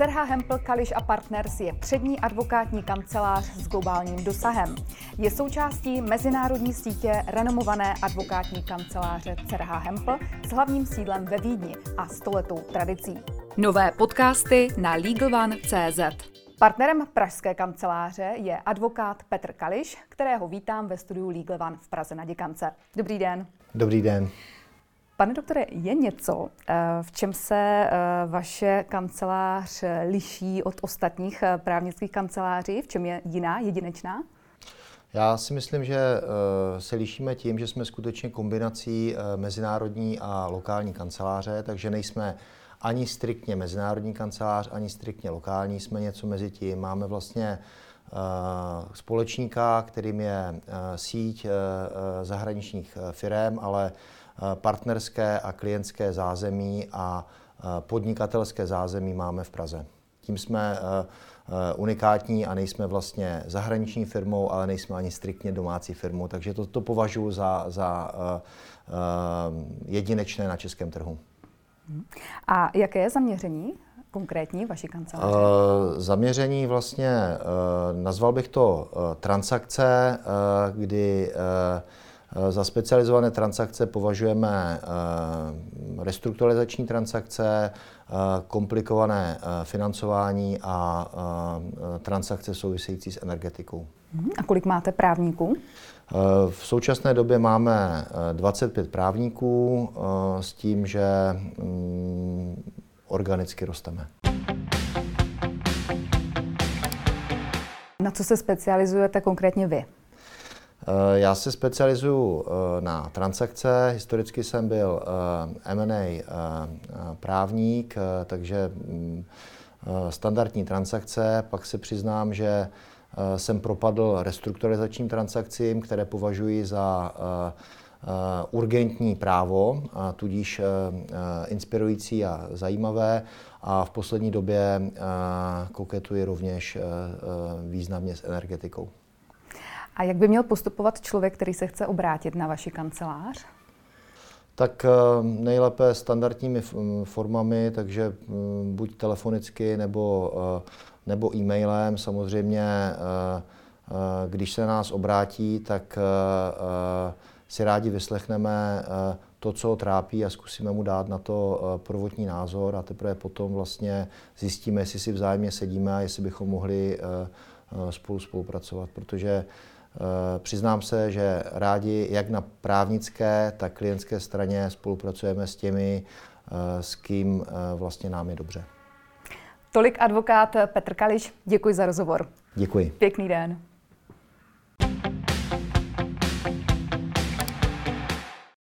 Cerha Hempel, Kališ a Partners je přední advokátní kancelář s globálním dosahem. Je součástí mezinárodní sítě renomované advokátní kanceláře Cerha Hempel s hlavním sídlem ve Vídni a stoletou tradicí. Nové podcasty na LegalOne.cz Partnerem pražské kanceláře je advokát Petr Kališ, kterého vítám ve studiu Legal One v Praze na Děkance. Dobrý den. Dobrý den. Pane doktore, je něco, eh, v čem se eh, vaše kancelář liší od ostatních eh, právnických kanceláří? V čem je jiná, jedinečná? Já si myslím, že se lišíme tím, že jsme skutečně kombinací mezinárodní a lokální kanceláře, takže nejsme ani striktně mezinárodní kancelář, ani striktně lokální, jsme něco mezi tím. Máme vlastně společníka, kterým je síť zahraničních firm, ale partnerské a klientské zázemí a podnikatelské zázemí máme v Praze. Tím jsme unikátní a nejsme vlastně zahraniční firmou, ale nejsme ani striktně domácí firmou, takže to, to považuji za, za jedinečné na českém trhu. A jaké je zaměření konkrétní vaší kanceláře? Uh, zaměření vlastně, uh, nazval bych to uh, transakce, kdy Eh, za specializované transakce považujeme eh, restrukturalizační transakce, eh, komplikované financování a transakce související s energetikou. Mhm. A kolik máte právníků? V současné době máme 25 právníků s tím, že mm, organicky rosteme. Na co se specializujete konkrétně vy? Eh, já se specializuju eh, na transakce. Historicky jsem byl eh, M&A právník, takže mm, standardní transakce. Pak se přiznám, že jsem propadl restrukturalizačním transakcím, které považuji za urgentní právo, a tudíž inspirující a zajímavé. A v poslední době koketuji rovněž významně s energetikou. A jak by měl postupovat člověk, který se chce obrátit na vaši kancelář? Tak eh, nejlépe standardními formami, takže mm, buď telefonicky nebo, eh, nebo e-mailem. Samozřejmě, eh, když se nás obrátí, tak si rádi vyslechneme to, co ho trápí a zkusíme mu dát na to prvotní názor a teprve potom vlastně zjistíme, jestli si vzájemně sedíme a jestli bychom mohli spolu spolupracovat, protože přiznám se, že rádi jak na právnické, tak klientské straně spolupracujeme s těmi, eh, s kým eh, vlastně nám je dobře. Tolik advokát Petr Kališ, děkuji za rozhovor. Děkuji. Pěkný den.